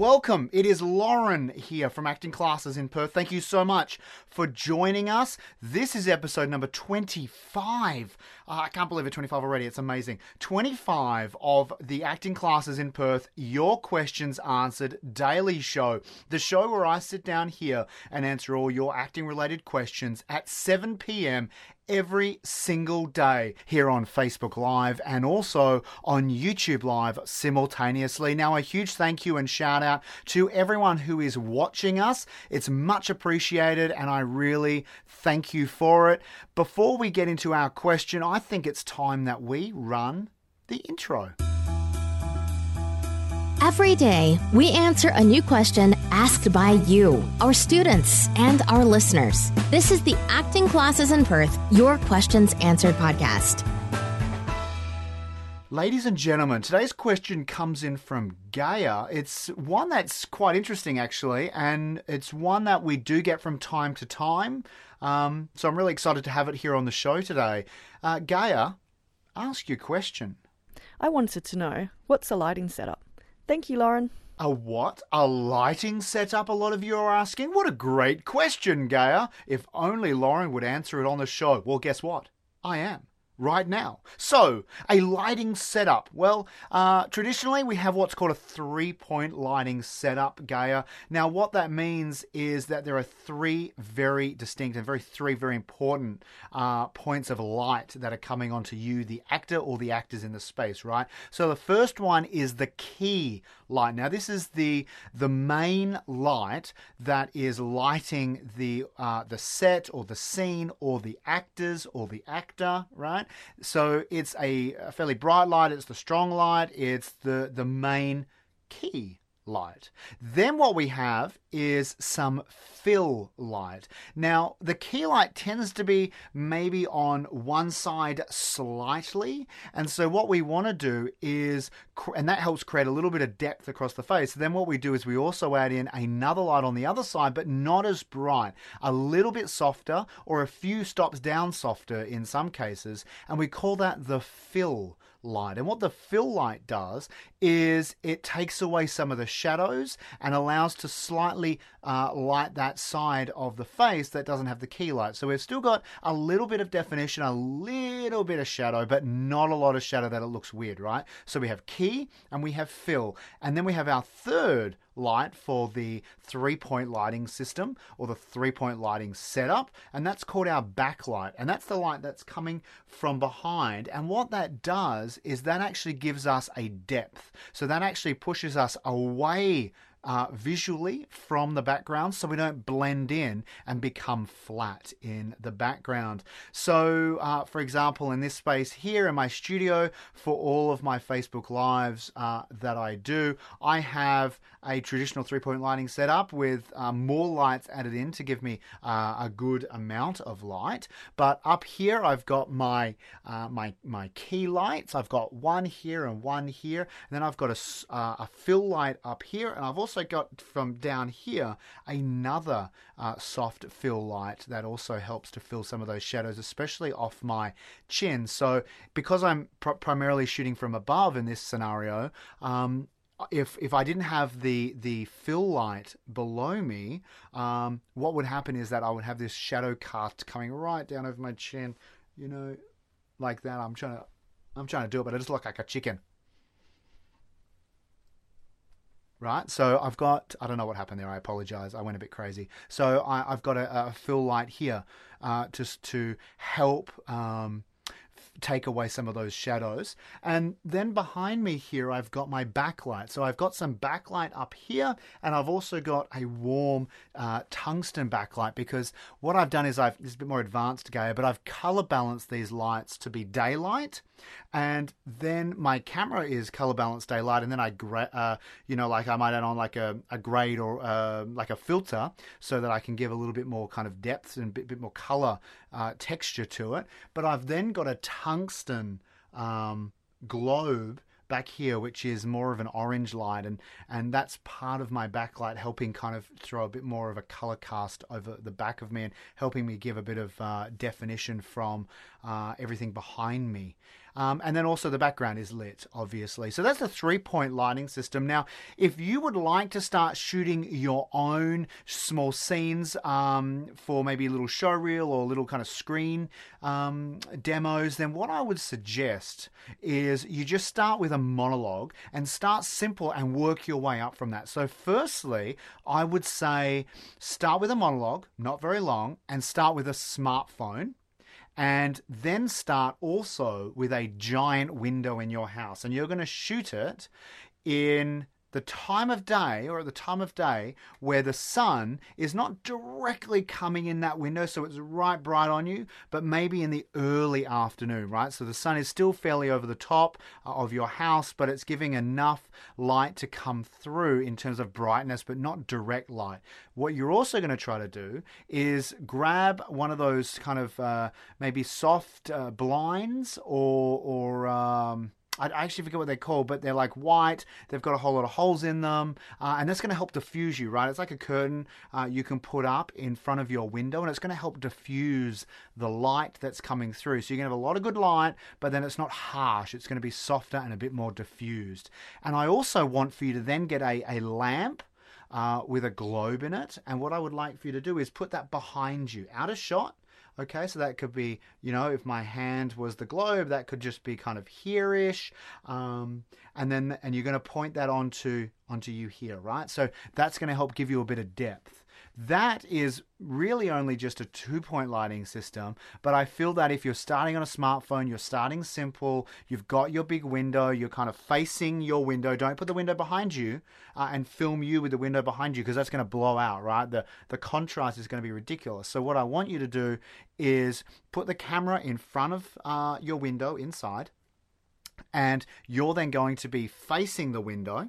Welcome. It is Lauren here from Acting Classes in Perth. Thank you so much for joining us. This is episode number 25. Uh, I can't believe it, 25 already. It's amazing. 25 of the Acting Classes in Perth, Your Questions Answered daily show. The show where I sit down here and answer all your acting related questions at 7 p.m every single day here on Facebook Live and also on YouTube Live simultaneously. Now, a huge thank you and shout out to everyone who is watching us. It's much appreciated and I really thank you for it. Before we get into our question, I think it's time that we run the intro. Every day, we answer a new question asked by you, our students, and our listeners. This is the Acting Classes in Perth Your Questions Answered podcast. Ladies and gentlemen, today's question comes in from Gaia. It's one that's quite interesting, actually, and it's one that we do get from time to time. Um, so I'm really excited to have it here on the show today. Uh, Gaia, ask your question. I wanted to know what's a lighting setup? Thank you, Lauren. A what? A lighting setup, a lot of you are asking? What a great question, Gaia. If only Lauren would answer it on the show. Well, guess what? I am right now. So, a lighting setup. Well, uh, traditionally we have what's called a three point lighting setup, Gaia. Now, what that means is that there are three very distinct and very three very important uh, points of light that are coming onto you, the actor or the actors in the space, right? So, the first one is the key light. Now, this is the the main light that is lighting the uh, the set or the scene or the actors or the actor, right? So it's a, a fairly bright light. It's the strong light. It's the the main key light. Then what we have is some fill light. Now, the key light tends to be maybe on one side slightly, and so what we want to do is, and that helps create a little bit of depth across the face. Then what we do is we also add in another light on the other side, but not as bright, a little bit softer, or a few stops down softer in some cases, and we call that the fill light. And what the fill light does is it takes away some of the shadows and allows to slightly uh, light that side of the face that doesn't have the key light. So we've still got a little bit of definition, a little bit of shadow, but not a lot of shadow that it looks weird, right? So we have key and we have fill. And then we have our third light for the three point lighting system or the three point lighting setup, and that's called our backlight. And that's the light that's coming from behind. And what that does is that actually gives us a depth. So that actually pushes us away uh, visually from the background so we don't blend in and become flat in the background. So, uh, for example, in this space here in my studio, for all of my Facebook Lives uh, that I do, I have a traditional three point lighting setup with um, more lights added in to give me uh, a good amount of light. But up here, I've got my, uh, my, my key lights. I've got one here and one here. And then I've got a, uh, a fill light up here. And I've also got from down here another uh, soft fill light that also helps to fill some of those shadows, especially off my chin. So because I'm pr- primarily shooting from above in this scenario, um, if if I didn't have the the fill light below me, um, what would happen is that I would have this shadow cast coming right down over my chin, you know, like that. I'm trying to I'm trying to do it, but I just look like a chicken. Right, so I've got, I don't know what happened there, I apologize, I went a bit crazy. So I, have got a, a, fill light here uh, just to help um, take away some of those shadows. And then behind me here, I've got my backlight. So I've got some backlight up here, and I've also got a warm uh, tungsten backlight because what I've done is I've, this is a bit more advanced, Gaia, but I've color balanced these lights to be daylight and then my camera is color balanced daylight, and then I, uh, you know, like I might add on like a, a grade or uh, like a filter so that I can give a little bit more kind of depth and a bit, bit more color uh, texture to it. But I've then got a um, globe back here, which is more of an orange light, and and that's part of my backlight, helping kind of throw a bit more of a color cast over the back of me and helping me give a bit of uh, definition from uh, everything behind me. Um, and then also the background is lit, obviously. So that's the three point lighting system. Now, if you would like to start shooting your own small scenes um, for maybe a little show reel or a little kind of screen um, demos, then what I would suggest is you just start with a monologue and start simple and work your way up from that. So, firstly, I would say start with a monologue, not very long, and start with a smartphone and then start also with a giant window in your house. And you're going to shoot it in the time of day or at the time of day where the sun is not directly coming in that window so it's right bright on you but maybe in the early afternoon right? So the sun is still fairly over the top uh, of your house but it's giving enough light to come through in terms of brightness but not direct light. What you're also going to try to do is grab one of those kind of uh, maybe soft uh, blinds or or um, I actually forget what they're called, but they're like white. They've got a whole lot of holes in them, uh, and that's going to help diffuse you, right? It's like a curtain uh, you can put up in front of your window, and it's going to help diffuse the light that's coming through. So you're going to have a lot of good light, but then it's not harsh. It's going to be softer and a bit more diffused. And I also want for you to then get a, a lamp. Uh, with a globe in it, and what I would like for you to do is put that behind you, out of shot, Okay, so that could be, you know, if my hand was the globe, that could just be kind of here-ish, um, and then and you're going to point that onto onto you here, right? So that's going to help give you a bit of depth. That is really only just a two point lighting system, but I feel that if you're starting on a smartphone, you're starting simple, you've got your big window, you're kind of facing your window. Don't put the window behind you uh, and film you with the window behind you because that's going to blow out, right? The, the contrast is going to be ridiculous. So, what I want you to do is put the camera in front of uh, your window inside, and you're then going to be facing the window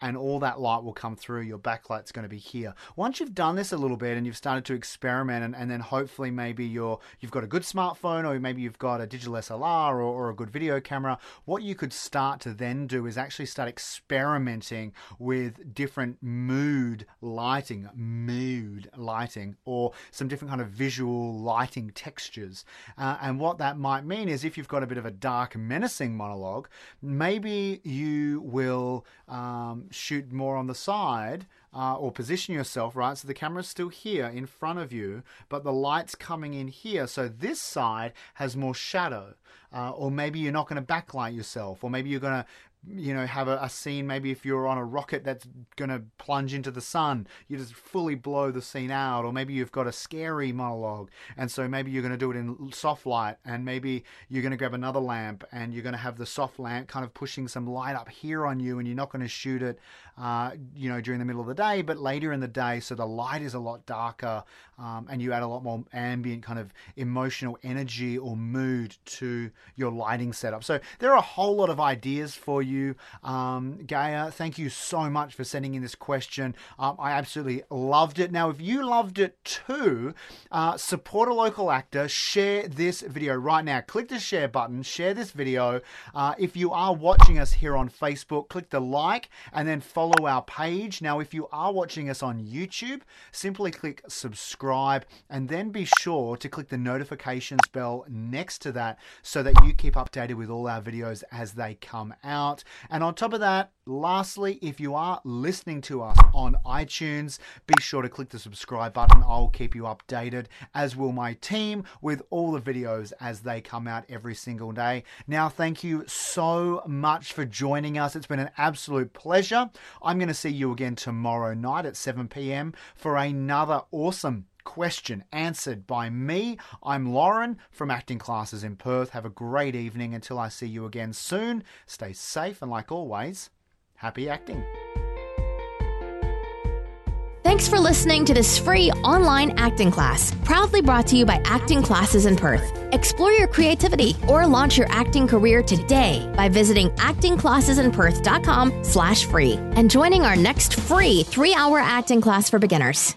and all that light will come through. Your backlight's going to be here. Once you've done this a little bit and you've started to experiment, and, and then hopefully maybe you're you've got a good smartphone or maybe you've got a digital SLR or, or a good video camera, what you could start to then do is actually start experimenting with different mood lighting, mood lighting, or some different kind of visual lighting textures. Uh, and what that might mean is if you've got a bit of a dark, menacing monologue, maybe you will. Um, shoot more on the side uh, or position yourself, right? So the camera's still here in front of you, but the light's coming in here. So this side has more shadow. Uh, or maybe you're not going to backlight yourself, or maybe you're going to you know, have a, a, scene. Maybe if you're on a rocket that's going to plunge into the sun, you just fully blow the scene out. Or maybe you've got a scary monologue, and so maybe you're going to do it in soft light, and maybe you're going to grab another lamp, and you're going to have the soft lamp kind of pushing some light up here on you, and you're not going to shoot it, uh, you know, during the middle of the day, but later in the day, so the light is a lot darker, um, and you add a lot more ambient kind of emotional energy or mood to your lighting setup. So there are a whole lot of ideas for you you. Um, Gaia, thank you so much for sending in this question. Um, I absolutely loved it. Now, if you loved it too, uh, support a local actor, share this video right now. Click the share button, share this video. Uh, if you are watching us here on Facebook, click the like and then follow our page. Now, if you are watching us on YouTube, simply click subscribe and then be sure to click the notifications bell next to that so that you keep updated with all our videos as they come out. And on top of that, lastly, if you are listening to us on iTunes, be sure to click the subscribe button. I'll keep you updated, as will my team, with all the videos as they come out every single day. Now, thank you so much for joining us. It's been an absolute pleasure. I'm going to see you again tomorrow night at 7 p.m. for another awesome question answered by me. I'm Lauren from Acting Classes in Perth. Have a great evening until I see you again soon. Stay safe and, like always, happy acting. Thanks for listening to this free online acting class, proudly brought to you by Acting Classes in Perth. Explore your creativity or launch your acting career today by visiting actingclassesinperth.com slash free and joining our next free three-hour acting class for beginners.